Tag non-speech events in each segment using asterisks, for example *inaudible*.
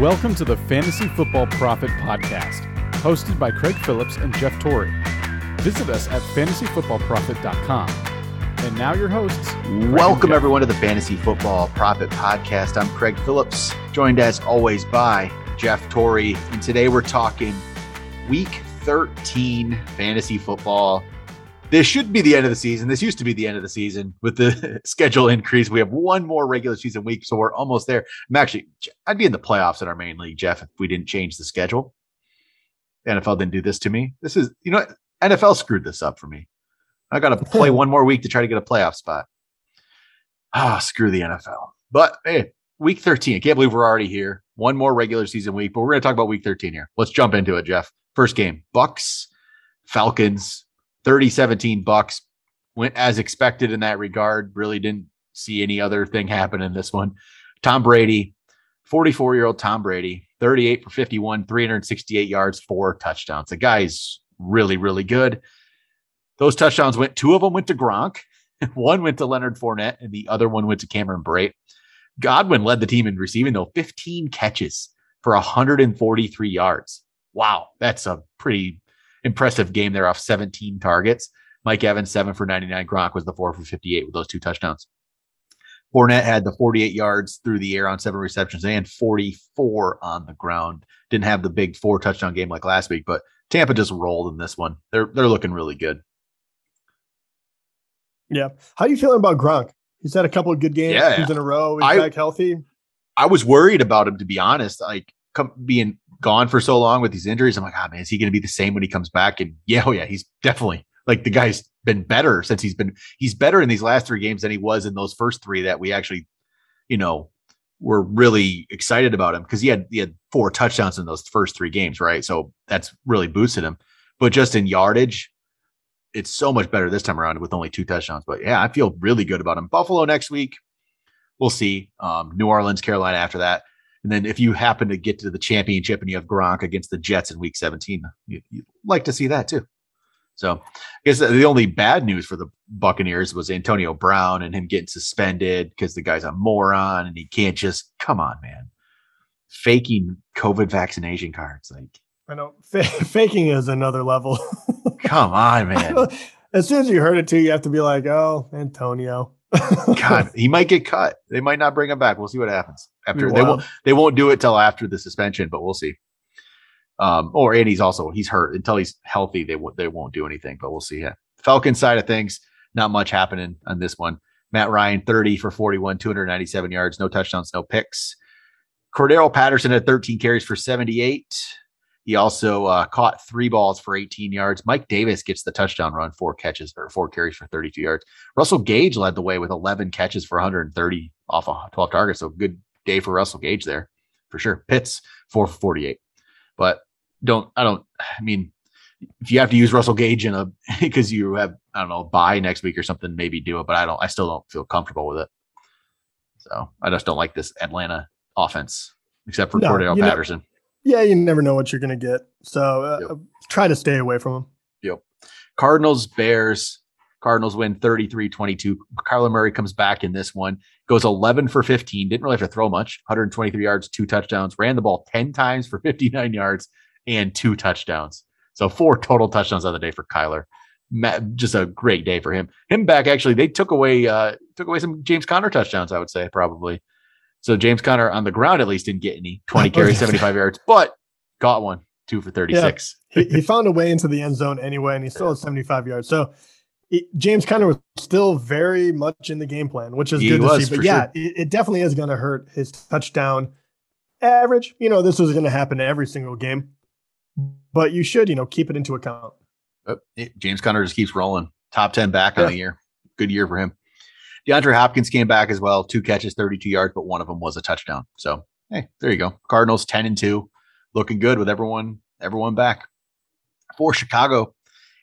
Welcome to the Fantasy Football Profit Podcast, hosted by Craig Phillips and Jeff Torrey. Visit us at fantasyfootballprofit.com. And now your hosts. Welcome everyone to the Fantasy Football Profit Podcast. I'm Craig Phillips, joined as always by Jeff Torrey. And today we're talking week 13 fantasy football this should be the end of the season. This used to be the end of the season with the *laughs* schedule increase. We have one more regular season week, so we're almost there. I'm actually, I'd be in the playoffs in our main league, Jeff, if we didn't change the schedule. The NFL didn't do this to me. This is, you know, NFL screwed this up for me. I got to *laughs* play one more week to try to get a playoff spot. Ah, screw the NFL. But hey, week 13. I can't believe we're already here. One more regular season week, but we're going to talk about week 13 here. Let's jump into it, Jeff. First game, Bucks, Falcons. 3017 Bucks went as expected in that regard. Really didn't see any other thing happen in this one. Tom Brady, 44 year old Tom Brady, 38 for 51, 368 yards, four touchdowns. The guy's really, really good. Those touchdowns went, two of them went to Gronk, *laughs* one went to Leonard Fournette, and the other one went to Cameron Brate. Godwin led the team in receiving, though, 15 catches for 143 yards. Wow, that's a pretty impressive game there off 17 targets. Mike Evans, seven for 99. Gronk was the four for 58 with those two touchdowns. Fournette had the 48 yards through the air on seven receptions and 44 on the ground. Didn't have the big four touchdown game like last week, but Tampa just rolled in this one. They're they're looking really good. Yeah. How are you feeling about Gronk? He's had a couple of good games yeah. in a row. He's I, back healthy. I was worried about him to be honest. Like come, being gone for so long with these injuries. I'm like, ah, oh, man, is he going to be the same when he comes back? And yeah, oh yeah, he's definitely like the guy's been better since he's been he's better in these last three games than he was in those first three that we actually, you know, were really excited about him because he had he had four touchdowns in those first three games, right? So that's really boosted him. But just in yardage, it's so much better this time around with only two touchdowns. But yeah, I feel really good about him. Buffalo next week, we'll see. Um, New Orleans, Carolina after that. And then if you happen to get to the championship and you have Gronk against the Jets in week 17, you, would like to see that too. So I guess the only bad news for the Buccaneers was Antonio Brown and him getting suspended because the guy's a moron and he can't just come on, man. Faking COVID vaccination cards. Like I know F- *laughs* faking is another level. *laughs* come on, man. *laughs* As soon as you heard it too, you have to be like, oh, Antonio. God, *laughs* he might get cut. They might not bring him back. We'll see what happens after. They won't. They won't do it till after the suspension, but we'll see. Um, or and he's also he's hurt until he's healthy. They won't. They won't do anything, but we'll see. Yeah. Falcon side of things, not much happening on this one. Matt Ryan, 30 for 41, 297 yards, no touchdowns, no picks. Cordarrelle Patterson had 13 carries for 78. He also uh, caught three balls for 18 yards. Mike Davis gets the touchdown run, four catches or four carries for 32 yards. Russell Gage led the way with 11 catches for 130 off of 12 targets. So good day for Russell Gage there for sure. Pitts four for 48, but don't I don't I mean if you have to use Russell Gage in a *laughs* because you have I don't know bye next week or something, maybe do it. But I don't. I still don't feel comfortable with it. So I just don't like this Atlanta offense, except for no, Cordarrelle Patterson. Know, yeah, you never know what you're going to get. So uh, yep. try to stay away from them. Yep. Cardinals, Bears. Cardinals win 33 22. Kyler Murray comes back in this one, goes 11 for 15. Didn't really have to throw much 123 yards, two touchdowns, ran the ball 10 times for 59 yards and two touchdowns. So four total touchdowns on the day for Kyler. Just a great day for him. Him back actually, they took away uh took away some James Conner touchdowns, I would say, probably. So James Conner on the ground at least didn't get any 20 *laughs* carries, 75 yards, but got one, two for 36. Yeah. he, he, found a way into the end zone anyway, and he still had 75 yards. So it, James Conner was still very much in the game plan, which is he good to see. But yeah, sure. it, it definitely is going to hurt his touchdown average. You know, this was going to happen every single game, but you should, you know, keep it into account. James Conner just keeps rolling. Top 10 back yeah. on the year. Good year for him. DeAndre Hopkins came back as well, two catches, 32 yards, but one of them was a touchdown. So, hey, there you go. Cardinals 10 and 2, looking good with everyone everyone back. For Chicago,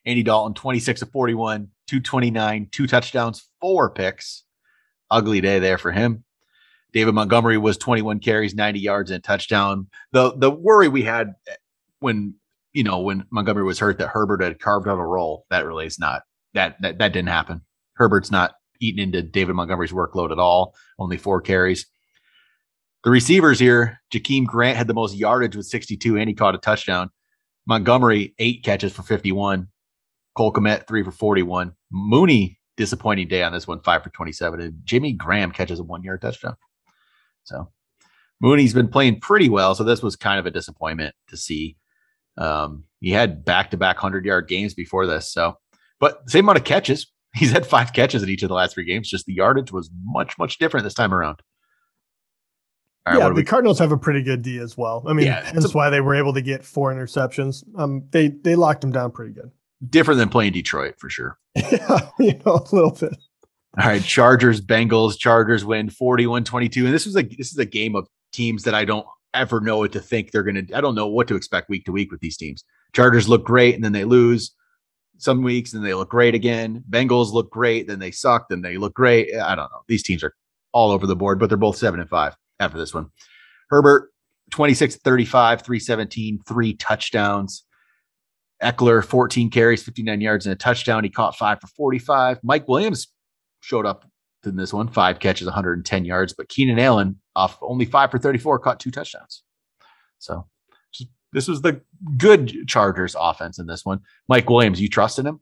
Andy Dalton 26 of 41, 229, two touchdowns, four picks. Ugly day there for him. David Montgomery was 21 carries, 90 yards and touchdown. The the worry we had eh, when you know when Montgomery was hurt that Herbert had carved out a role, that really is not that that, that didn't happen. Herbert's not eaten into David Montgomery's workload at all. Only four carries. The receivers here, Jakeem Grant had the most yardage with 62, and he caught a touchdown. Montgomery, eight catches for 51. Cole Kmet, three for 41. Mooney, disappointing day on this one, five for 27. And Jimmy Graham catches a one yard touchdown. So Mooney's been playing pretty well. So this was kind of a disappointment to see. Um, he had back to back 100 yard games before this. So, but same amount of catches. He's had five catches in each of the last three games. Just the yardage was much, much different this time around. Right, yeah, the we... Cardinals have a pretty good D as well. I mean, yeah, that's a... why they were able to get four interceptions. Um, they they locked them down pretty good. Different than playing Detroit for sure. *laughs* yeah, you know, a little bit. All right, Chargers, Bengals. Chargers win 41-22. And this was a this is a game of teams that I don't ever know what to think they're gonna I don't know what to expect week to week with these teams. Chargers look great and then they lose some weeks and they look great again. Bengals look great, then they suck, then they look great. I don't know. These teams are all over the board, but they're both seven and five after this one. Herbert, 26 35, 317, three touchdowns. Ekeler, 14 carries, 59 yards, and a touchdown. He caught five for 45. Mike Williams showed up in this one, five catches, 110 yards. But Keenan Allen, off only five for 34, caught two touchdowns. So this was the good Chargers offense in this one. Mike Williams, you trust in him?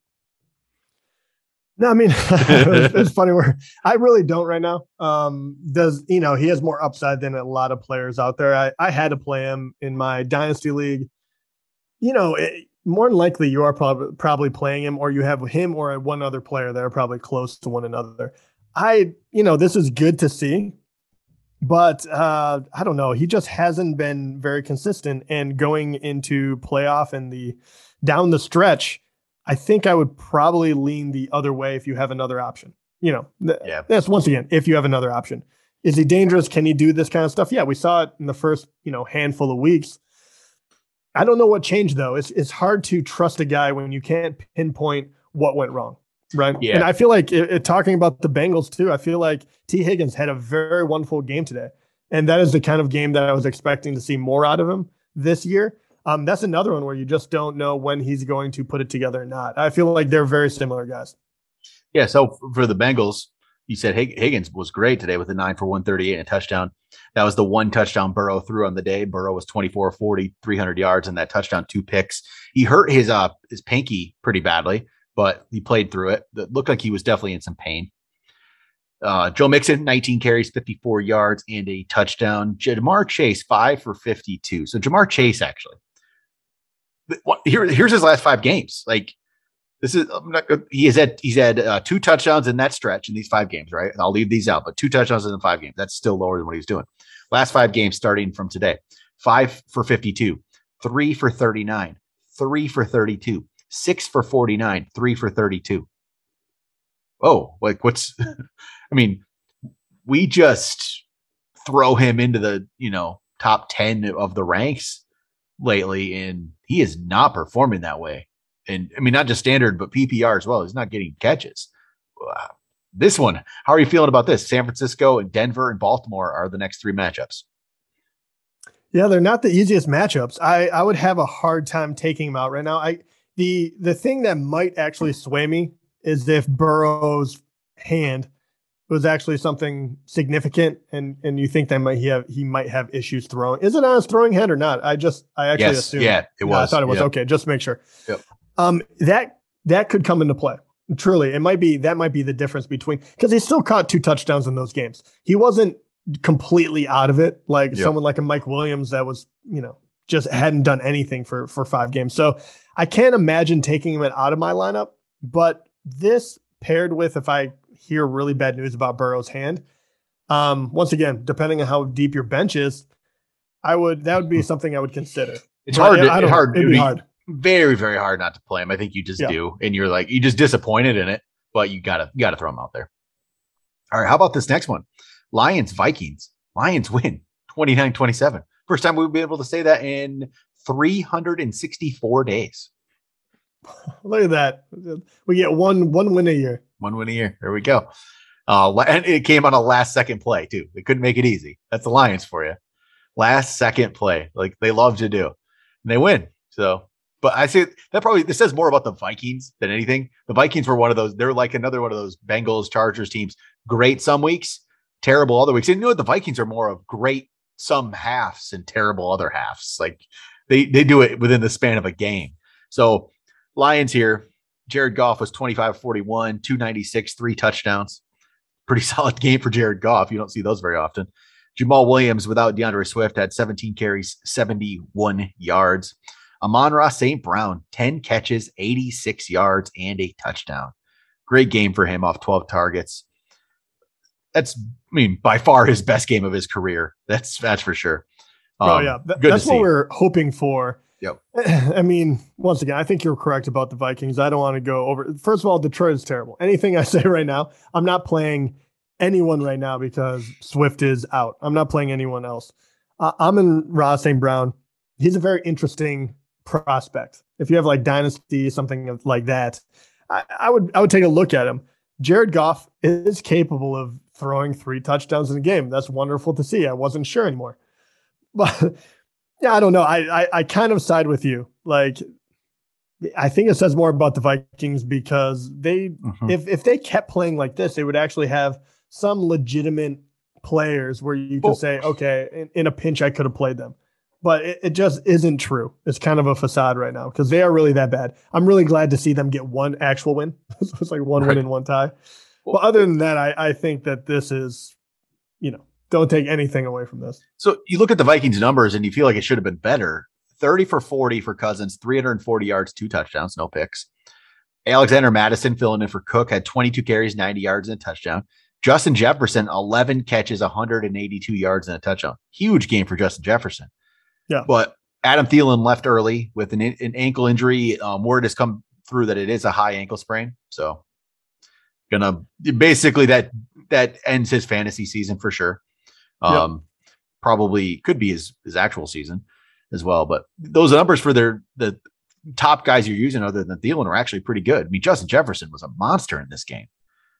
No, I mean *laughs* it's *laughs* funny where I really don't right now. Um, does you know he has more upside than a lot of players out there. I, I had to play him in my dynasty league. You know, it, more than likely you are probably probably playing him, or you have him or one other player that are probably close to one another. I, you know, this is good to see, but uh, I don't know. He just hasn't been very consistent, and going into playoff and the down the stretch I think I would probably lean the other way if you have another option. You know, yeah. That's once again, if you have another option. Is he dangerous? Can he do this kind of stuff? Yeah, we saw it in the first, you know, handful of weeks. I don't know what changed though. It's it's hard to trust a guy when you can't pinpoint what went wrong, right? Yeah. And I feel like it, it, talking about the Bengals too. I feel like Tee Higgins had a very wonderful game today, and that is the kind of game that I was expecting to see more out of him this year. Um, that's another one where you just don't know when he's going to put it together or not. I feel like they're very similar guys. Yeah. So for the Bengals, you said Higgins was great today with a nine for 138 and a touchdown. That was the one touchdown Burrow threw on the day. Burrow was 24 40, 300 yards, and that touchdown, two picks. He hurt his uh his pinky pretty badly, but he played through it. It looked like he was definitely in some pain. Uh, Joe Mixon, 19 carries, 54 yards, and a touchdown. Ja'Marr Chase, five for 52. So Ja'Marr Chase actually here, here's his last five games. Like this is not, he has had he's had uh, two touchdowns in that stretch in these five games, right? And I'll leave these out, but two touchdowns in the five games. That's still lower than what he's doing. Last five games starting from today. Five for 52, three for 39, three for 32, six for 49, three for 32. Oh, like what's *laughs* I mean, we just throw him into the, you know, top 10 of the ranks lately, and he is not performing that way. And I mean, not just standard, but PPR as well. He's not getting catches. This one, how are you feeling about this? San Francisco and Denver and Baltimore are the next three matchups. Yeah, they're not the easiest matchups. I, I would have a hard time taking them out right now. I the the thing that might actually sway me is if Burrow's hand was actually something significant and and you think that might he have he might have issues throwing. Is it on his throwing hand or not? I just i actually yes, assumed. Yeah it was i thought it was okay. Just make sure. Yep. um that that could come into play. Truly it might be that might be the difference between because he still caught two touchdowns in those games. He wasn't completely out of it. Like yep. someone like a mike williams that was you know just hadn't done anything for for five games so i can't imagine taking him out of my lineup but this paired with if i hear really bad news about Burrow's hand. Um, once again, depending on how deep your bench is, I would that would be something I would consider. It's hard. I, I hard. It'd be hard. Very, very hard not to play him. I think you just yeah. do, and you're like you just disappointed in it, but you gotta you gotta throw him out there. All right, how about this next one? Lions Vikings. Lions *laughs* win 29-27. First time we've been able to say that in 364 days. *laughs* Look at that. We get one one win a year. One win a year. There we go. Uh, and it came on a last second play too. They couldn't make it easy. That's the Lions for you. Last second play, like they love to do, and they win. So, but I say that probably this says more about the Vikings than anything. The Vikings were one of those. They're like another one of those Bengals Chargers teams. Great some weeks, terrible other weeks. And you know what? The Vikings are more of great some halves and terrible other halves. Like they they do it within the span of a game. So Lions here, Jared Goff was 25 41, 296, three touchdowns. Pretty *laughs* solid game for Jared Goff. You don't see those very often. Jamaal Williams without DeAndre Swift had 17 carries, 71 yards. Amon-Ra St. Brown, 10 catches, 86 yards, and a touchdown. Great game for him off 12 targets. That's, I mean, by far his best game of his career. That's that's for sure. Oh, um, oh yeah, Th- that's what we're hoping for. Yep. *clears throat* I mean, once again, I think you're correct about the Vikings. I don't want to go over. First of all, Detroit is terrible. Anything I *laughs* say right now, I'm not playing anyone right now because Swift is out. I'm not playing anyone else. Uh, Amon-Ra St. Brown. He's a very interesting prospect. If you have like dynasty, something like that, I, I would I would take a look at him. Jared Goff is capable of throwing three touchdowns in a game. That's wonderful to see. I wasn't sure anymore, *laughs* but yeah, I don't know. I I, I kind of side with you. Like I think it says more about the Vikings because they mm-hmm. if if they kept playing like this, they would actually have some legitimate players where you could oh. say, okay, in, in, a pinch, I could have played them. But it, it, just isn't true. It's kind of a facade right now because they are really that bad. I'm really glad to see them get one actual win. so *laughs* it's like one right. win and one tie. Well, other than that, I, I think that this is, you know, don't take anything away from this. So you look at the Vikings numbers and you feel like it should have been better. 30 for 40 for Cousins, 340 yards, two touchdowns, no picks. Alexander Mattison filling in for Cook had 22 carries, 90 yards, and a touchdown. Justin Jefferson, 11 catches, 182 yards, and a touchdown. Huge game for Justin Jefferson. Yeah. But Adam Thielen left early with an, an ankle injury. Um, word has come through that it is a high ankle sprain. So, gonna basically that that ends his fantasy season for sure. Um, yep. probably could be his his actual season as well. But those numbers for their the top guys you're using other than Thielen are actually pretty good. I mean, Justin Jefferson was a monster in this game.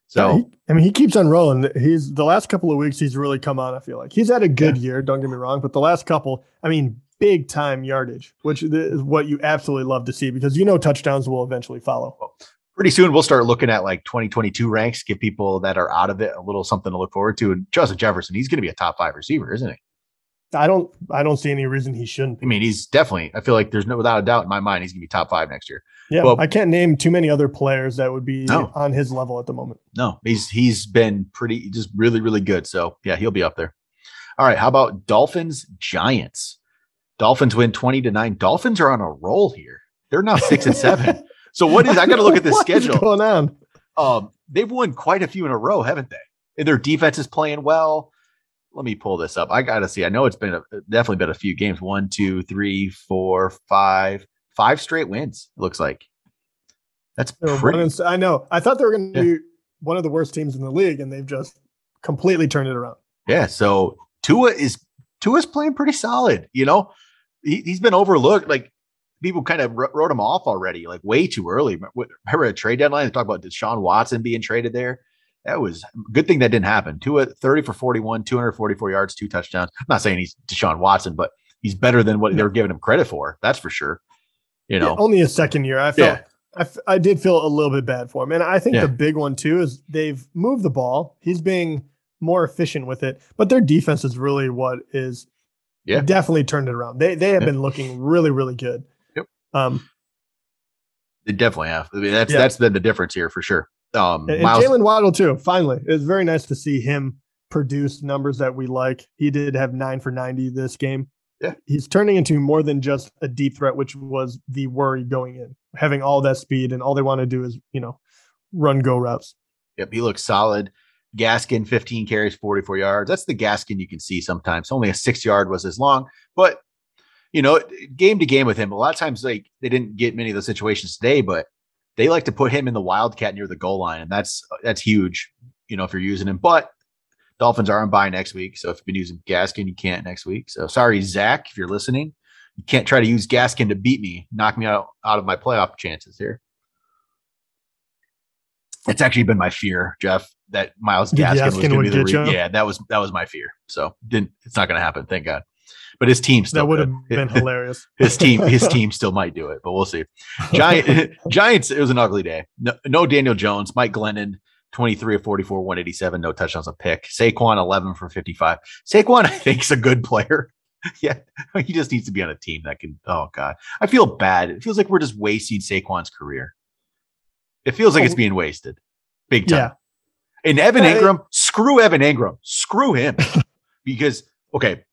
So yeah, he, I mean, he keeps on rolling. He's the last couple of weeks he's really come on. I feel like he's had a good yeah. year. Don't get me wrong, but the last couple, I mean, big time yardage, which is what you absolutely love to see because you know touchdowns will eventually follow. Pretty soon we'll start looking at like 2022 ranks, give people that are out of it a little something to look forward to. And Justin Jefferson, he's going to be a top five receiver, isn't he? I don't I don't see any reason he shouldn't. Be. I mean, he's definitely. I feel like there's no without a doubt in my mind he's gonna be top five next year. Yeah, well, I can't name too many other players that would be no. on his level at the moment. No, he's he's been pretty just really really good. So yeah, he'll be up there. All right, how about Dolphins Giants? Dolphins win twenty to nine. Dolphins are on a roll here. They're now six and seven. *laughs* So what is? I got to look at the *laughs* schedule. going on? Um, they've won quite a few in a row, haven't they? And their defense is playing well let me pull this up. I gotta see. I know it's been a, definitely been a few games. One, two, three, four, five, five straight wins. It looks like that's pretty. I know. I thought they were going to yeah. be one of the worst teams in the league, and they've just completely turned it around. Yeah. So Tua is Tua's playing pretty solid. You know, he, has been overlooked. Like people kind of wrote him off already, like way too early. Remember a trade deadline? They talk about Deshaun Watson being traded there that was good thing that didn't happen. Tua 30 for 41, 244 yards, two touchdowns. I'm not saying he's Deshaun Watson, but he's better than what they were giving him credit for. That's for sure. You know, yeah, only a second year. I felt, yeah. I, f- I did feel a little bit bad for him. And I think yeah. the big one too is they've moved the ball. He's being more efficient with it, but their defense is really what is yeah. definitely turned it around. They, they have been looking really, really good. Um, they definitely have. I mean, that's, that's been the difference here for sure. Um, and, Jaylen Waddle too. Finally, it was very nice to see him produce numbers that we like. He did have nine for ninety this game. Yeah, he's turning into more than just a deep threat, which was the worry going in. Having all that speed and all they want to do is you know run go routes. Yep, he looks solid. Gaskin, 15 carries, 44 yards. That's the Gaskin you can see sometimes. Only a six yard was as long, but you know, game to game with him, a lot of times like they didn't get many of those situations today, but they like to put him in the wildcat near the goal line, and that's that's huge. You know, if you're using him, but Dolphins are on bye next week, so if you've been using Gaskin, you can't next week. So sorry, Zach, if you're listening, you can't try to use Gaskin to beat me, knock me out out of my playoff chances here. It's actually been my fear, Jeff, that Myles Gaskin, Gaskin was going to be the re- yeah, that was that was my fear. So didn't it's not going to happen, thank God but his team still that would have been *laughs* hilarious. his team, his *laughs* team still might do it, but we'll see. Giant *laughs* Giants, it was an ugly day. No, no Daniel Jones, Mike Glennon, 23 of 44, 187, no touchdowns, a pick. Saquon, 11 for 55. Saquon, I think, is a good player. yeah, he just needs to be on a team that can. Oh, God. I feel bad. It feels like we're just wasting Saquon's career. It feels like oh, it's being wasted big time. Yeah. And Evan Engram, screw Evan Engram, screw him. because, okay,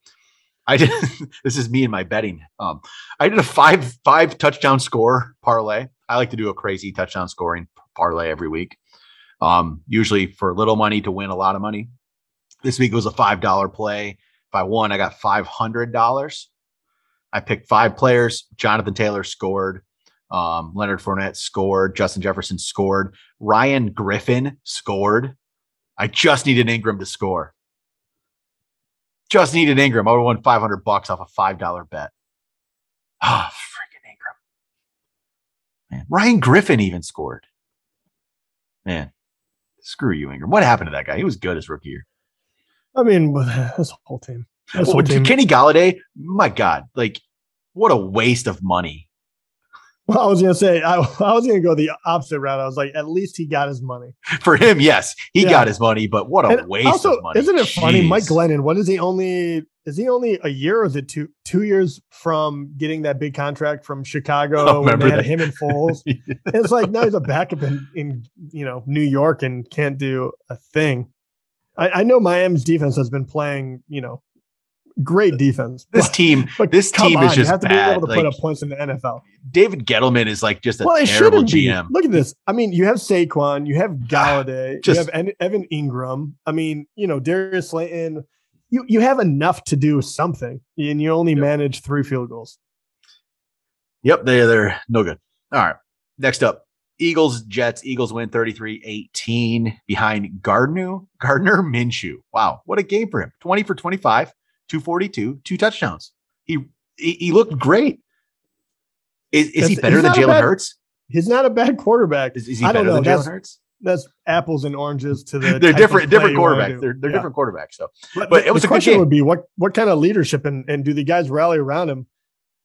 I did *laughs* this is me and my betting. Um, I did a five five touchdown score parlay. I like to do a crazy touchdown scoring parlay every week. Um, usually for little money to win a lot of money. This week was a five dollar play. If I won, I got five hundred dollars. I picked five players. Jonathan Taylor scored. Um, Leonard Fournette scored. Justin Jefferson scored. Ryan Griffin scored. I just needed Engram to score. Just needed Engram. I would have won 500 bucks off a $5 bet. Ah, oh, freaking Engram. Man, Ryan Griffin even scored. Man, screw you, Engram. What happened to that guy? He was good his rookie year. I mean, *laughs* this whole team. This whole team. Kenny Golladay, my God, like what a waste of money. Well, I was gonna say I, *laughs* I, was gonna go the opposite route. I was like, at least he got his money. For him, yes, he yeah. got his money, but what a and waste also, of money! Isn't it Jeez. funny, Mike Glennon? What is he only? Is he only a year or is it two two years from getting that big contract from Chicago *laughs* oh, when they had that. him *laughs* and Foles? it's like now he's a backup in in you know New York and can't do a thing. I, I know Miami's defense has been playing you know great defense. This but, team, *laughs* but this team on, is just you have to bad. be able to like, put up points in the NFL. David Gettleman is like just a well, terrible GM. Look at this. I mean, you have Saquon, you have ah, Golladay, just, you have Evan Engram. I mean, you know, Darius Slayton. You you have enough to do something, and you only yep. manage three field goals. Yep, they they're no good. All right. Next up, Eagles, Jets. Eagles win 33-18 behind Gardner, Gardner Minshew. Wow, what a game for him. 20 for 25, 242, two touchdowns. He he, he looked great. Is, is he better than Jalen Hurts? He's not a bad quarterback. Is, is he I better than Jalen Hurts? That's apples and oranges to the. *laughs* they're different, different quarterbacks. They're, they're yeah. different quarterbacks. So, but, but it was the a question would be what what kind of leadership and and do the guys rally around him?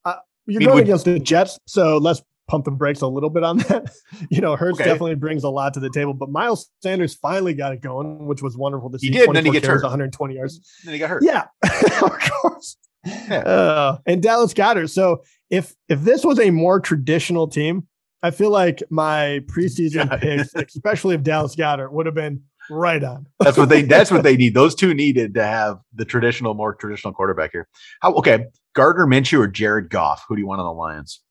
Uh, you're I mean, going would, against the Jets, so let's pump the brakes a little bit on *laughs* that. you know, Hurts okay. definitely brings a lot to the table, but Miles Sanders finally got it going, which was wonderful to see. He did, and then he gets hurt. 120 yards. Then he got hurt. Yeah, *laughs* of course. Yeah. Uh, and Dallas Goedert. So if if this was a more traditional team, I feel like my preseason yeah. picks, *laughs* especially if Dallas Goedert, would have been right on. that's what they. That's what they need. Those two needed to have the traditional, more traditional quarterback here. How? Okay, Gardner Minshew or Jared Goff? Who do you want on the Lions?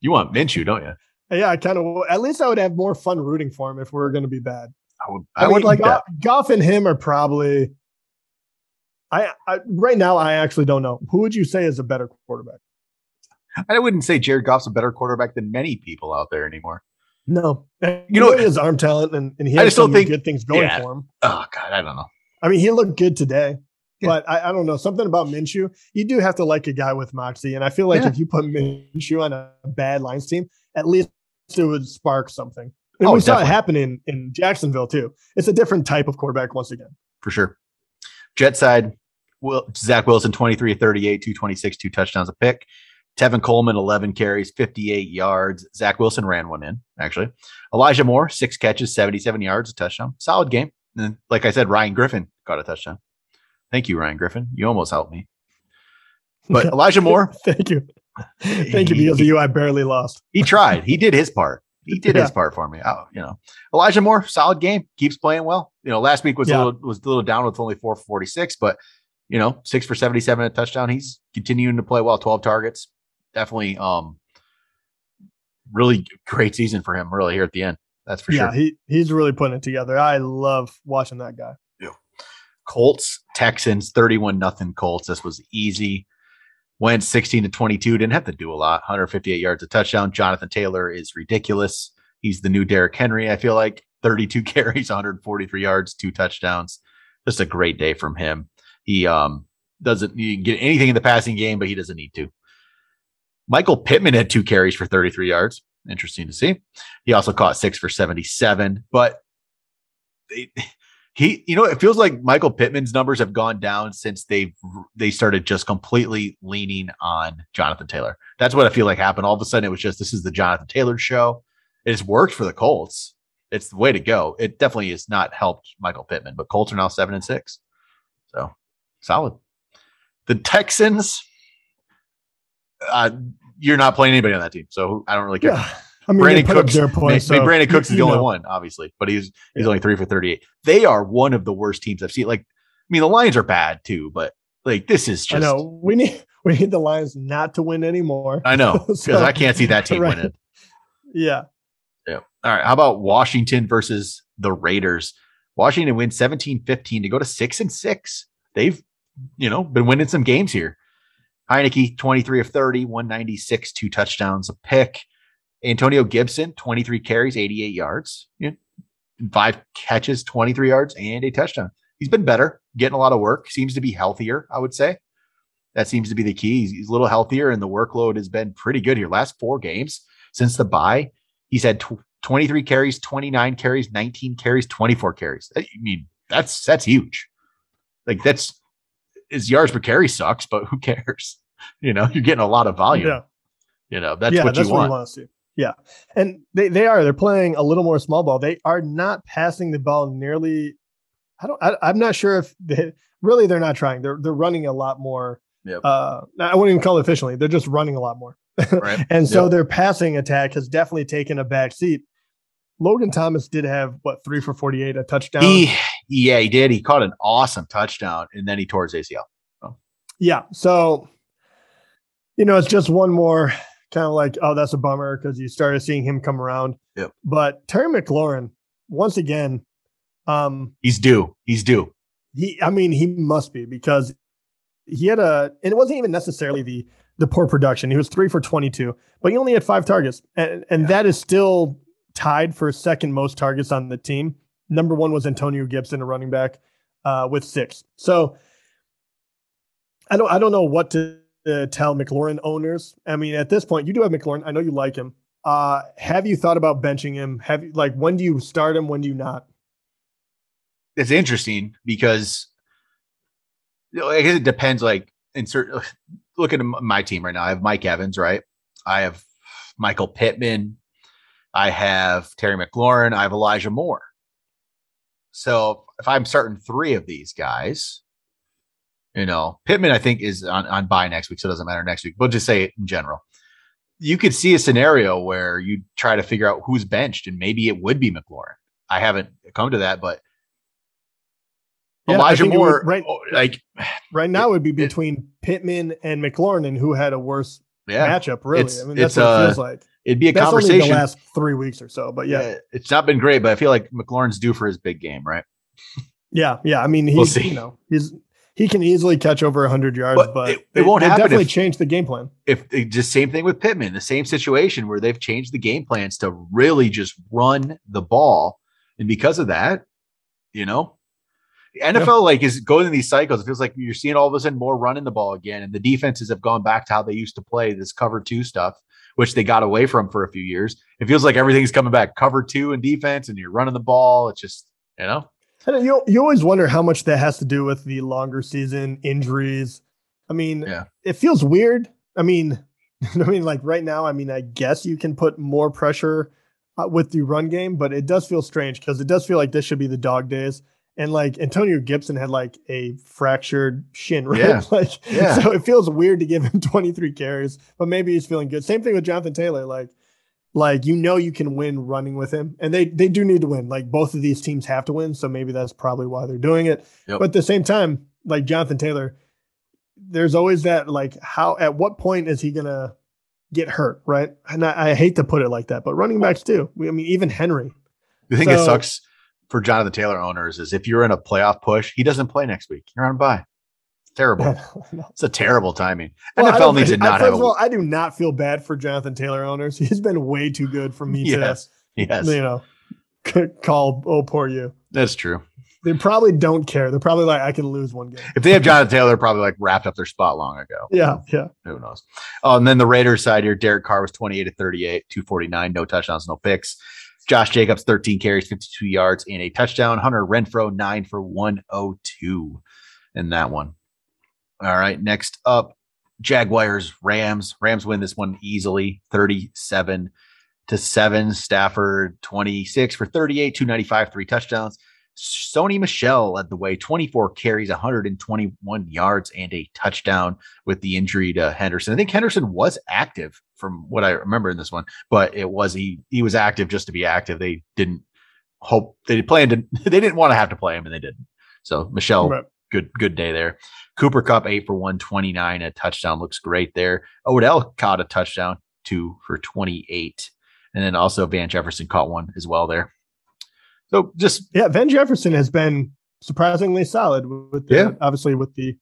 You want Minshew, don't you? Yeah, I kind of. At least I would have more fun rooting for him if we are going to be bad. I would. I, I would like Goff. Goff and him are probably. I, I right now I actually don't know. Who would you say is a better quarterback? I wouldn't say Jared Goff's a better quarterback than many people out there anymore. No, you know his arm talent and, and he has I just don't think, good things going yeah. for him. Oh God, I don't know. I mean, he looked good today. But I, I, don't know something about Minshew. You do have to like a guy with moxie, and I feel like yeah. if you put Minshew on a bad Lions team, at least it would spark something. And oh, we definitely. saw it happen in in Jacksonville too. It's a different type of quarterback once again. For sure. Jet side, Will, Zach Wilson, 23 38, 226, two touchdowns a pick. Tevin Coleman, 11 carries, 58 yards. Zach Wilson ran one in, actually. Elijah Moore, six catches, 77 yards, a touchdown. Solid game. And like I said, Ryan Griffin got a touchdown. Thank you, Ryan Griffin. You almost helped me. But *laughs* Elijah Moore. *laughs* Thank you. Thank you because of you. I barely lost. *laughs* he tried. He did his part. He did yeah. his part for me. Oh, you know, Elijah Moore, solid game, keeps playing well. You know, last week was yeah. a little was a little down with only four forty six, but you know, six for seventy seven a touchdown. He's continuing to play well. Twelve targets, definitely. Um, really great season for him. Really here at the end. That's for yeah, sure. Yeah, he he's really putting it together. I love watching that guy. Colts, Texans, 31 nothing Colts. This was easy. Went 16 to 22. Didn't have to do a lot. 158 yards, a touchdown. Jonathan Taylor is ridiculous. He's the new Derrick Henry, I feel like. 32 *laughs* carries, 143 yards, two touchdowns. Just a great day from him. He um doesn't get anything in the passing game, but he doesn't need to. Michael Pittman had two carries for 33 yards. Interesting to see. He also caught six for 77, but they, he you know it feels like michael pittman's numbers have gone down since they they started just completely leaning on jonathan taylor that's what i feel like happened all of a sudden it was just this is the jonathan taylor show it has worked for the colts it's the way to go. It definitely has not helped Michael Pittman, but Colts are now seven and six. So solid. The Texans, uh, you're not playing anybody on that team, so I don't really care. Yeah. I mean, Brandin Cooks, their so, Brandin Cooks is the know. only one, obviously, but he's he's yeah. only three for 38. They are one of the worst teams I've seen. Like, I mean, the Lions are bad too, but like this is just. I know we need *laughs* we need the Lions not to win anymore. I know because *laughs* so, I can't see that team right. winning. Yeah. Yeah. All right. How about Washington versus the Raiders? Washington wins 17 15 to go to six and six. They've, you know, been winning some games here. Heinicke, 23 of 30, 196, two touchdowns, a pick. Antonio Gibson, 23 carries, 88 yards, you know, five catches, 23 yards, and a touchdown. He's been better, getting a lot of work. Seems to be healthier, I would say. That seems to be the key. He's, he's a little healthier, and the workload has been pretty good here. Last four games since the bye, he's had tw- 23 carries, 29 carries, 19 carries, 24 carries. I mean, that's that's huge. Like that's his yards per carry sucks, but who *laughs* cares? You know, you're getting a lot of volume. Yeah. You know, that's yeah, what that's you want. What you want to see. Yeah. And they, they are, they're playing a little more small ball. They are not passing the ball nearly. I don't, I, am not sure if they really, they're not trying. They're, they're running a lot more. Yep. Uh, I wouldn't even call it efficiently. They're just running a lot more. *laughs* Right. and so yep. their passing attack has definitely taken a back seat. Logan Thomas did have what three for 48, a touchdown. He, yeah, he did. He caught an awesome touchdown and then he tore his ACL. Oh. Yeah. So, you know, it's just one more kind of like, oh, that's a bummer because you started seeing him come around. Yep. But Terry McLaurin, once again, um, he's due. He's due. He, I mean, he must be because he had a, and it wasn't even necessarily the the poor production. He was three for twenty two, but he only had five targets, and and yeah. that is still tied for second most targets on the team. Number one was Antonio Gibson, a running back, uh, with six. So I don't I don't know what to uh, tell McLaurin owners. I mean, at this point, you do have McLaurin. I know you like him. Uh, have you thought about benching him? Have you like when do you start him? When do you not? It's interesting because I guess it depends. Like, insert look at my team right now. I have Mike Evans, right? I have Michael Pittman. I have Terry McLaurin. I have Elijah Moore. So if I'm starting three of these guys, you know, Pittman, I think, is on, on bye next week, so it doesn't matter next week. We'll just say it in general. You could see a scenario where you try to figure out who's benched, and maybe it would be McLaurin. I haven't come to that, but yeah, Elijah Moore, would, right, oh, like right now, it would be between it, Pittman and McLaurin, and who had a worse yeah, matchup. Really, I mean, that's what uh, it feels like. It'd be a that's conversation. the last three weeks or so, but yeah. yeah. it's not been great. But I feel like McLaurin's due for his big game, right? Yeah, yeah. I mean, he's we'll you know he's he can easily catch over 100 yards, but, but it, it, won't it, definitely if, change the game plan. If it, just same thing with Pittman, the same situation where they've changed the game plans to really just run the ball, and because of that, you know, NFL yeah. like is going in these cycles. It feels like you're seeing all of a sudden more running the ball again, and the defenses have gone back to how they used to play this cover two stuff, which they got away from for a few years. It feels like everything's coming back cover two and defense, and you're running the ball. It's just you know and you you always wonder how much that has to do with the longer season injuries. I mean, yeah. it feels weird. I mean, *laughs* I mean, like right now, I mean, I guess you can put more pressure uh, with the run game, but it does feel strange because it does feel like this should be the dog days. And like Antonio Gibson had like a fractured shin, *laughs* right? Yeah. *laughs* like, yeah. so it feels weird to give him 23 carries, but maybe he's feeling good. Same thing with Jonathan Taylor. Like, like you know you can win running with him and they they do need to win. Like both of these teams have to win so maybe that's probably why they're doing it. Yep. but at the same time like jonathan taylor there's always that like how at what point is he gonna get hurt right? And i, I hate to put it like that but running backs too i mean even henry. The thing so, that sucks for jonathan taylor owners is if you're in a playoff push he doesn't play next week. You're on bye terrible. *laughs* it's a terrible timing. Well, NFL needs to not I, have. All, I do not feel bad for Jonathan Taylor owners. *laughs* He's been way too good for me *laughs* yes, to, yes. you know, call oh poor you. That's true. They probably don't care. They're probably like, I can lose one game. If they have Jonathan Taylor, probably like wrapped up their spot long ago. Yeah, yeah. Who knows? Oh, and then the Raiders side here, Derek Carr was 28 to 38, 249, no touchdowns, no picks. Josh Jacobs, 13 carries, 52 yards, and a touchdown. Hunter Renfrow, nine for 102 in that one. All right. Next up, Jaguars, Rams. Rams win this one easily, 37 to seven. Stafford 26 for 38, 295, three touchdowns. Sony Michel led the way, 24 carries, 121 yards, and a touchdown with the injury to Henderson. I think Henderson was active from what I remember in this one, but it was he he was active just to be active. They didn't hope they planned to *laughs* they didn't want to have to play him and they didn't. So Michel right. Good good day there. Cooper Kupp eight for 129, a touchdown looks great there. Odell caught a touchdown, two for 28. And then also Van Jefferson caught one as well there. So just yeah, Van Jefferson has been surprisingly solid with the, yeah. obviously with the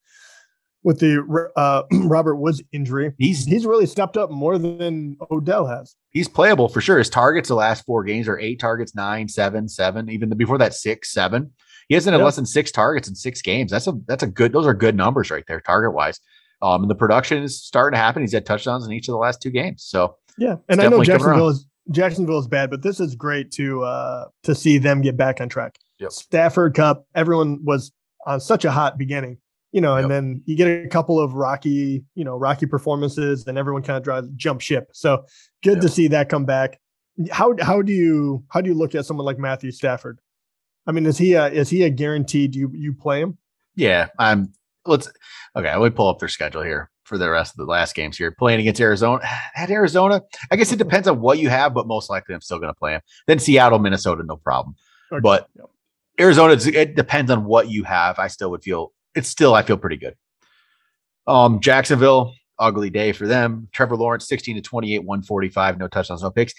with the uh, *clears throat* Robert Woods injury. He's he's really stepped up more than Odell has. He's playable for sure. His targets the last four games are eight targets, nine, seven, seven. Even the, before that, six, seven. He hasn't had less than six targets in six games. That's a that's a good. Those are good numbers right there, target wise. Um, and the production is starting to happen. He's had touchdowns in each of the last two games. So yeah, and I know Jacksonville is Jacksonville is bad, but this is great to uh to see them get back on track. Yep. Stafford Kupp, everyone was on such a hot beginning, you know, and yep. then you get a couple of rocky, you know, rocky performances, and everyone kind of drives jump ship. So good yep. to see that come back. How how do you how do you look at someone like Matthew Stafford? I mean, is he a, is he a guaranteed you you play him? Yeah, I'm. Let's okay. Let me pull up their schedule here for the rest of the last games here. Playing against Arizona. *sighs* At Arizona, I guess it depends on what you have, but most likely I'm still going to play him. Then Seattle, Minnesota, no problem. Okay. But yep. Arizona, it depends on what you have. I still would feel it's still I feel pretty good. Um, Jacksonville, ugly day for them. Trevor Lawrence, 16 to 28, 145, no touchdowns, no picks.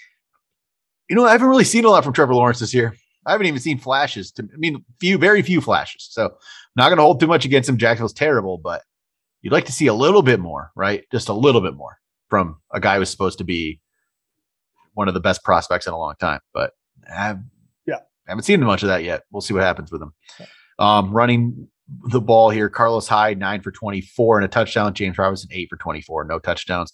You know, I haven't really seen a lot from Trevor Lawrence this year. I haven't even seen flashes. To I mean, few, very few flashes. So, I'm not going to hold too much against him. Jacksonville's terrible, but you'd like to see a little bit more, right? Just a little bit more from a guy who's supposed to be one of the best prospects in a long time. But I yeah, haven't seen much of that yet. We'll see what happens with him. Um, running the ball here, Carlos Hyde nine for twenty four and a touchdown. James Robinson eight for twenty four, no touchdowns.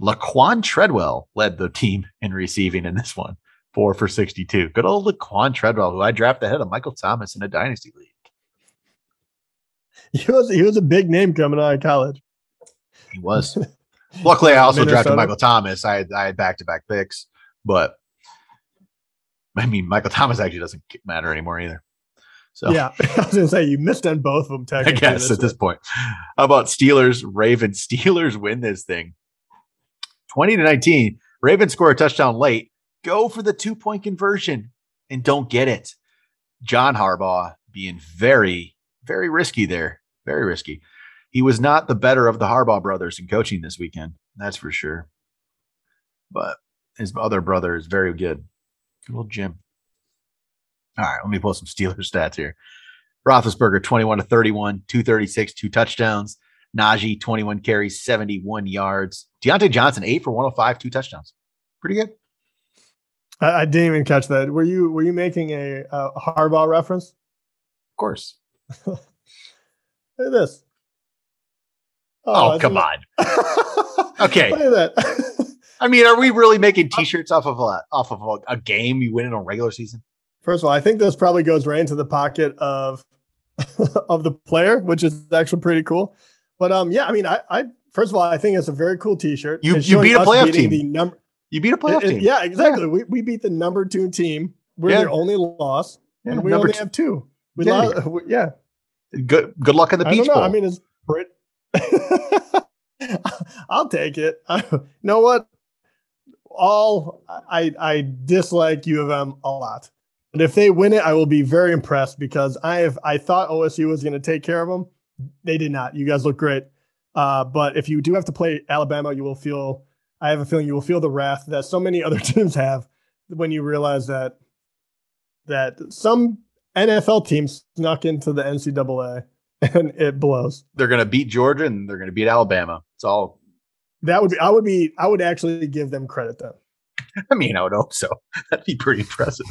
Laquan Treadwell led the team in receiving in this one, four for sixty two. Good old Laquan Treadwell, who I drafted ahead of Michael Thomas in a dynasty league. he was he was a big name coming out of college. He was. *laughs* Luckily, I also Minnesota. drafted Michael Thomas. I had I had back to back picks, but I mean, Michael Thomas actually doesn't matter anymore either. So yeah, *laughs* I was gonna say you missed on both of them. *laughs* I guess this at this point. How about Steelers? Ravens. Steelers win this thing, twenty to nineteen. Ravens score a touchdown late. Go for the two point conversion and don't get it. John Harbaugh being very very risky there. Very risky. He was not the better of the Harbaugh brothers in coaching this weekend. That's for sure. But his other brother is very good. Good old Jim. All right, let me pull some Steelers stats here. Roethlisberger, 21 to 31, 236, two touchdowns. Najee, 21 carries, 71 yards. Diontae Johnson, eight for 105, two touchdowns. Pretty good. I, I didn't even catch that. Were you were you making a, a Harbaugh reference? Of course. *laughs* Look at this. Oh, oh come on. okay. *laughs* Look at that. I mean, are we really making T-shirts off of a off of a, a game you win in a regular season? First of all, I think this probably goes right into the pocket of *laughs* of the player, which is actually pretty cool. But um, yeah, I mean, I, I first of all, I think it's a very cool T-shirt. You you beat a playoff team. The number, you beat a playoff it, team. yeah, exactly. Yeah. We we beat the number two team. We're yeah. their only loss, yeah, and we only have two. We yeah. lost. Yeah. Good. Good luck in the beach I bowl. I mean, it's Brit. *laughs* I'll take it. I, *laughs* you know what? All I I dislike U of M a lot, but if they win it, I will be very impressed because I have I thought OSU was going to take care of them. They did not. You guys look great. Uh, but if you do have to play Alabama, you will feel. I have a feeling you will feel the wrath that so many *laughs* other teams have when you realize that that some NFL teams snuck into the NCAA *laughs* and it blows. They're going to beat Georgia and they're going to beat Alabama. It's all. That would be. I would be. I would actually give them credit then. *laughs* I mean, I would hope so. That'd be pretty impressive.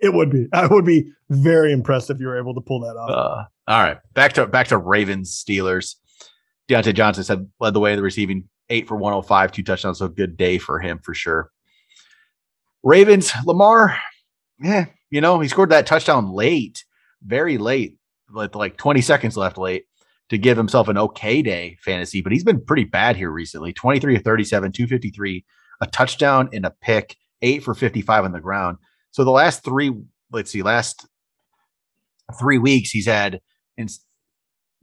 It would be. I would be very impressed if you were able to pull that off. Uh, all right, back to back to Ravens Steelers. Diontae Johnson said led the way in the receiving, eight for 105, two touchdowns. So good day for him for sure. Ravens, Lamar, yeah, you know, he scored that touchdown late, very late, with like 20 seconds left late to give himself an okay day fantasy, but he's been pretty bad here recently 23 of 37, 253, a touchdown and a pick, eight for 55 on the ground. So the last three, let's see, last three weeks, he's had in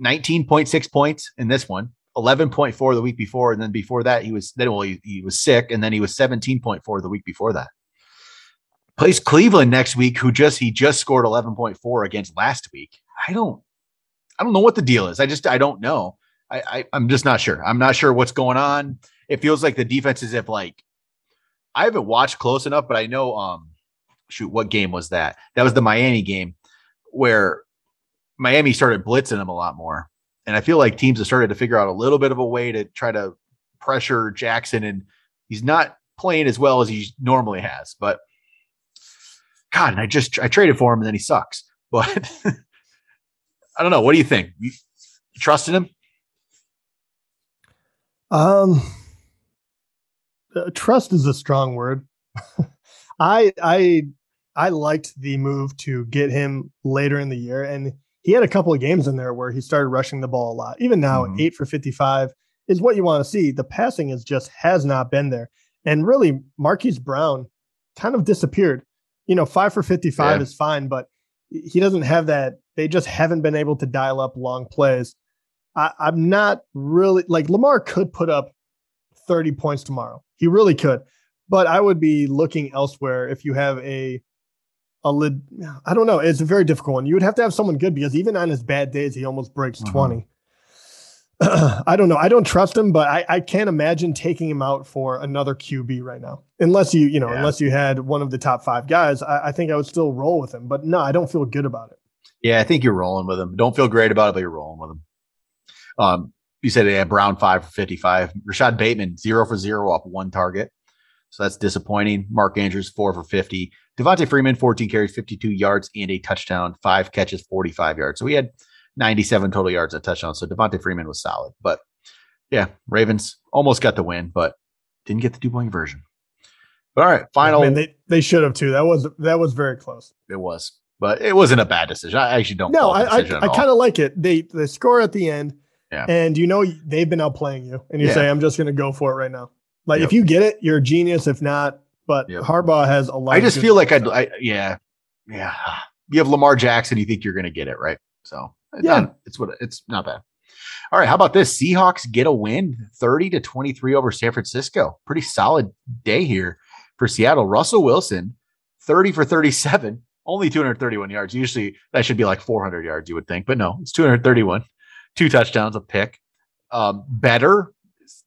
19.6 points in this one, 11.4 the week before, and then before that he was then well he, he was sick, and then he was 17.4 the week before that. Plays Cleveland next week, who just he just scored 11.4 against last week. I don't I don't know what the deal is. I just I don't know. I, I I'm just not sure. I'm not sure what's going on. It feels like the defense is if like I haven't watched close enough, but I know um shoot, what game was that? That was the Miami game where Miami started blitzing them a lot more. And I feel like teams have started to figure out a little bit of a way to try to pressure Jackson. And he's not playing as well as he normally has. But God, and I just I traded for him and then he sucks. *laughs* But I don't know. What do you think? You, you trusted him? Um, uh, trust is a strong word. *laughs* I I I liked the move to get him later in the year, and he had a couple of games in there where he started rushing the ball a lot. Even now, mm-hmm. eight for 55 is what you want to see. The passing is just has not been there. And really, Marquise Brown kind of disappeared. You know, five for 55 yeah. is fine, but he doesn't have that. They just haven't been able to dial up long plays. I, I'm not really like Lamar could put up 30 points tomorrow. He really could. But I would be looking elsewhere if you have a a lid. I don't know. It's a very difficult one. You would have to have someone good because even on his bad days, he almost breaks uh-huh. 20. *clears throat* I don't know. I don't trust him, but I, I can't imagine taking him out for another QB right now. Unless you, you know, yeah. unless you had one of the top five guys, I, I, think I would still roll with him. But no, I don't feel good about it. Yeah, I think you're rolling with him. Don't feel great about it, but you're rolling with him. Um, you said yeah, Brown five for 55. Rashod Bateman, zero for zero off one target. So that's disappointing. Mark Andrews, four for 50. Devonta Freeman, 14 carries, 52 yards, and a touchdown, five catches, 45 yards. So we had 97 total yards, a touchdown. So Devonta Freeman was solid. But yeah, Ravens almost got the win, but didn't get the two point version. But all right, final. Man, they they should have too. That was that was very close. It was, but it wasn't a bad decision. I actually don't. No, I I, I kind of like it. They they score at the end, yeah. and you know they've been outplaying you, and you yeah. say I'm just going to go for it right now. Like yep. if you get it, you're a genius. If not, but yep. Harbaugh has a lot. I just feel like I'd, I, yeah, yeah. You have Lamar Jackson. You think you're going to get it right? So yeah, not, it's what it's not bad. All right, how about this? Seahawks get a win, thirty to twenty three over San Francisco. Pretty solid day here for Seattle. Russell Wilson, thirty for thirty seven, only two hundred thirty one yards. Usually that should be like four hundred yards, you would think, but no, it's two hundred thirty one. Two touchdowns, a pick. Um, better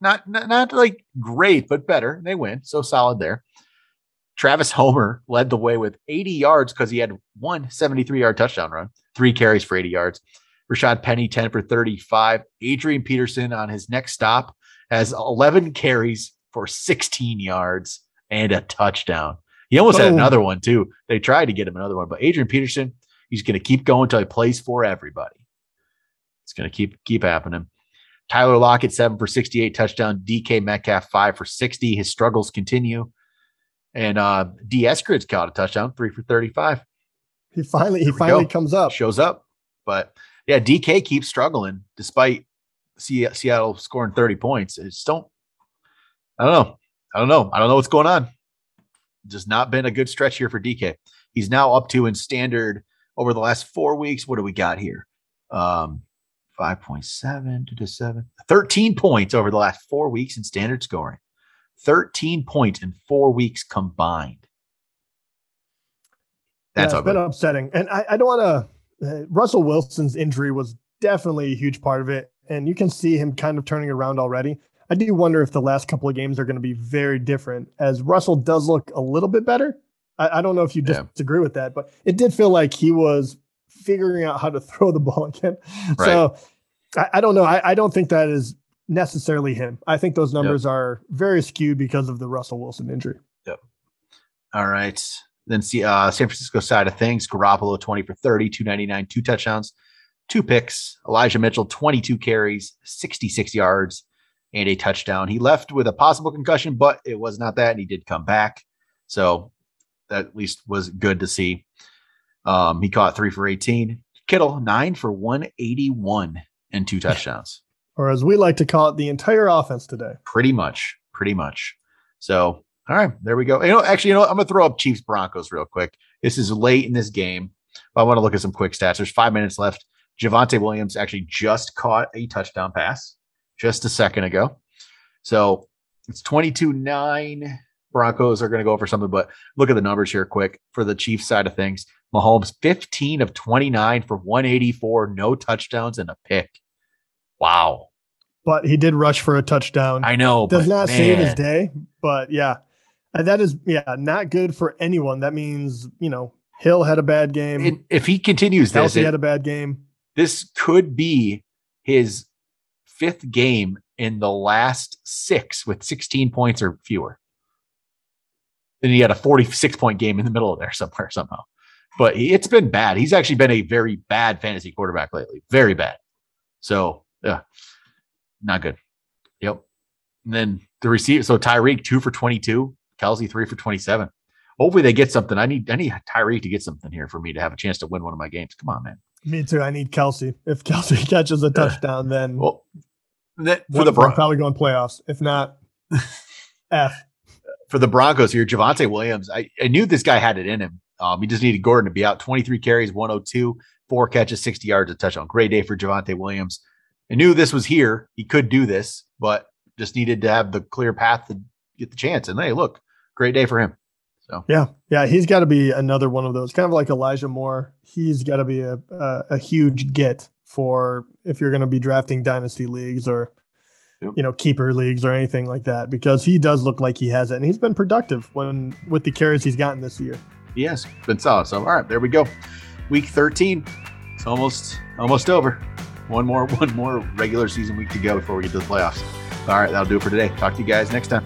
not, not, not like great, but better. They win. So solid there. Travis Homer led the way with 80 yards because he had one 73 yard touchdown run, three carries for 80 yards. Rashaad Penny, 10 for 35. Adrian Peterson on his next stop has 11 carries for 16 yards and a touchdown. He almost Boom. had another one too. They tried to get him another one, but Adrian Peterson, he's going to keep going until he plays for everybody. It's going to keep keep happening. Tyler Lockett, seven for 68 touchdown. DK Metcalf, five for 60. His struggles continue. And uh Dee Eskridge caught a touchdown, three for 35. He finally he finally go. comes up. Shows up. But yeah, DK keeps struggling despite Seattle scoring 30 points. It's don't I don't know. I don't know. I don't know what's going on. Just not been a good stretch here for DK. He's now up to in standard over the last four weeks. What do we got here? Um, 5.7 to 7. 13 points over the last four weeks in standard scoring. 13 points in four weeks combined. That's yeah, been upsetting. And I, I don't want to. Uh, Russell Wilson's injury was definitely a huge part of it. And you can see him kind of turning around already. I do wonder if the last couple of games are going to be very different, as Russell does look a little bit better. I, I don't know if you yeah. disagree with that, but it did feel like he was figuring out how to *laughs* throw the ball again. Right. So I, I, don't know. I, I, don't think that is necessarily him. I think those numbers yep. are very skewed because of the Russell Wilson injury. Yep. All right. Then see uh, San Francisco side of things, Garoppolo 20 for 30, 299, two touchdowns, two picks. Elijah Mitchell, 22 carries, 66 yards, and a touchdown. He left with a possible concussion, but it was not that, and he did come back. So that at least was good to see. Um, he caught three for 18. Kittle, nine for 181 and two touchdowns. or as we like to call it, the entire offense today. Pretty much. Pretty much. So, all right, there we go. You know, actually, you know, I'm gonna throw up Chiefs Broncos real quick. This is late in this game, but I want to look at some quick stats. There's five minutes left. Javonte Williams actually just caught a touchdown pass just a second ago. So it's 22 9. Broncos are going to go for something, but look at the numbers here quick for the Chiefs side of things. Mahomes 15 of 29 for 184, no touchdowns and a pick. Wow. But he did rush for a touchdown. I know. Does not man. save his day, but yeah. Uh, that is yeah, not good for anyone. That means, you know, Hill had a bad game. It, if he continues Kelce this, it, had a bad game. This could be his fifth game in the last six with 16 points or fewer. Then he had a 46 point game in the middle of there somewhere somehow. But he, it's been bad. He's actually been a very bad fantasy quarterback lately. Very bad. So, yeah, not good. Yep. And then the receiver. So Tyreek, two for 22. Kelce, three for 27. Hopefully they get something. I need I need Tyreek to get something here for me to have a chance to win one of my games. Come on, man. Me too. I need Kelce. If Kelce *laughs* catches a touchdown, then well, that, for the Bron- probably going playoffs. If not, *laughs* F. For the Broncos here, Javonte Williams. I, I knew this guy had it in him. Um, he just needed Gordon to be out. 23 carries, 102, four catches, 60 yards, a touchdown. Great day for Javonte Williams. I knew this was here. He could do this, but just needed to have the clear path to get the chance. And hey, look, great day for him. So yeah, yeah, he's got to be another one of those, kind of like Elijah Moore. He's got to be a, a, a huge get for if you're going to be drafting dynasty leagues or yep. you know keeper leagues or anything like that, because he does look like he has it, and he's been productive when with the carries he's gotten this year. Yes, been solid. So all right, there we go. Week 13. It's almost almost over. One more *laughs* one more regular season week to go before we get to the playoffs. All right, that'll do it for today. Talk to you guys next time.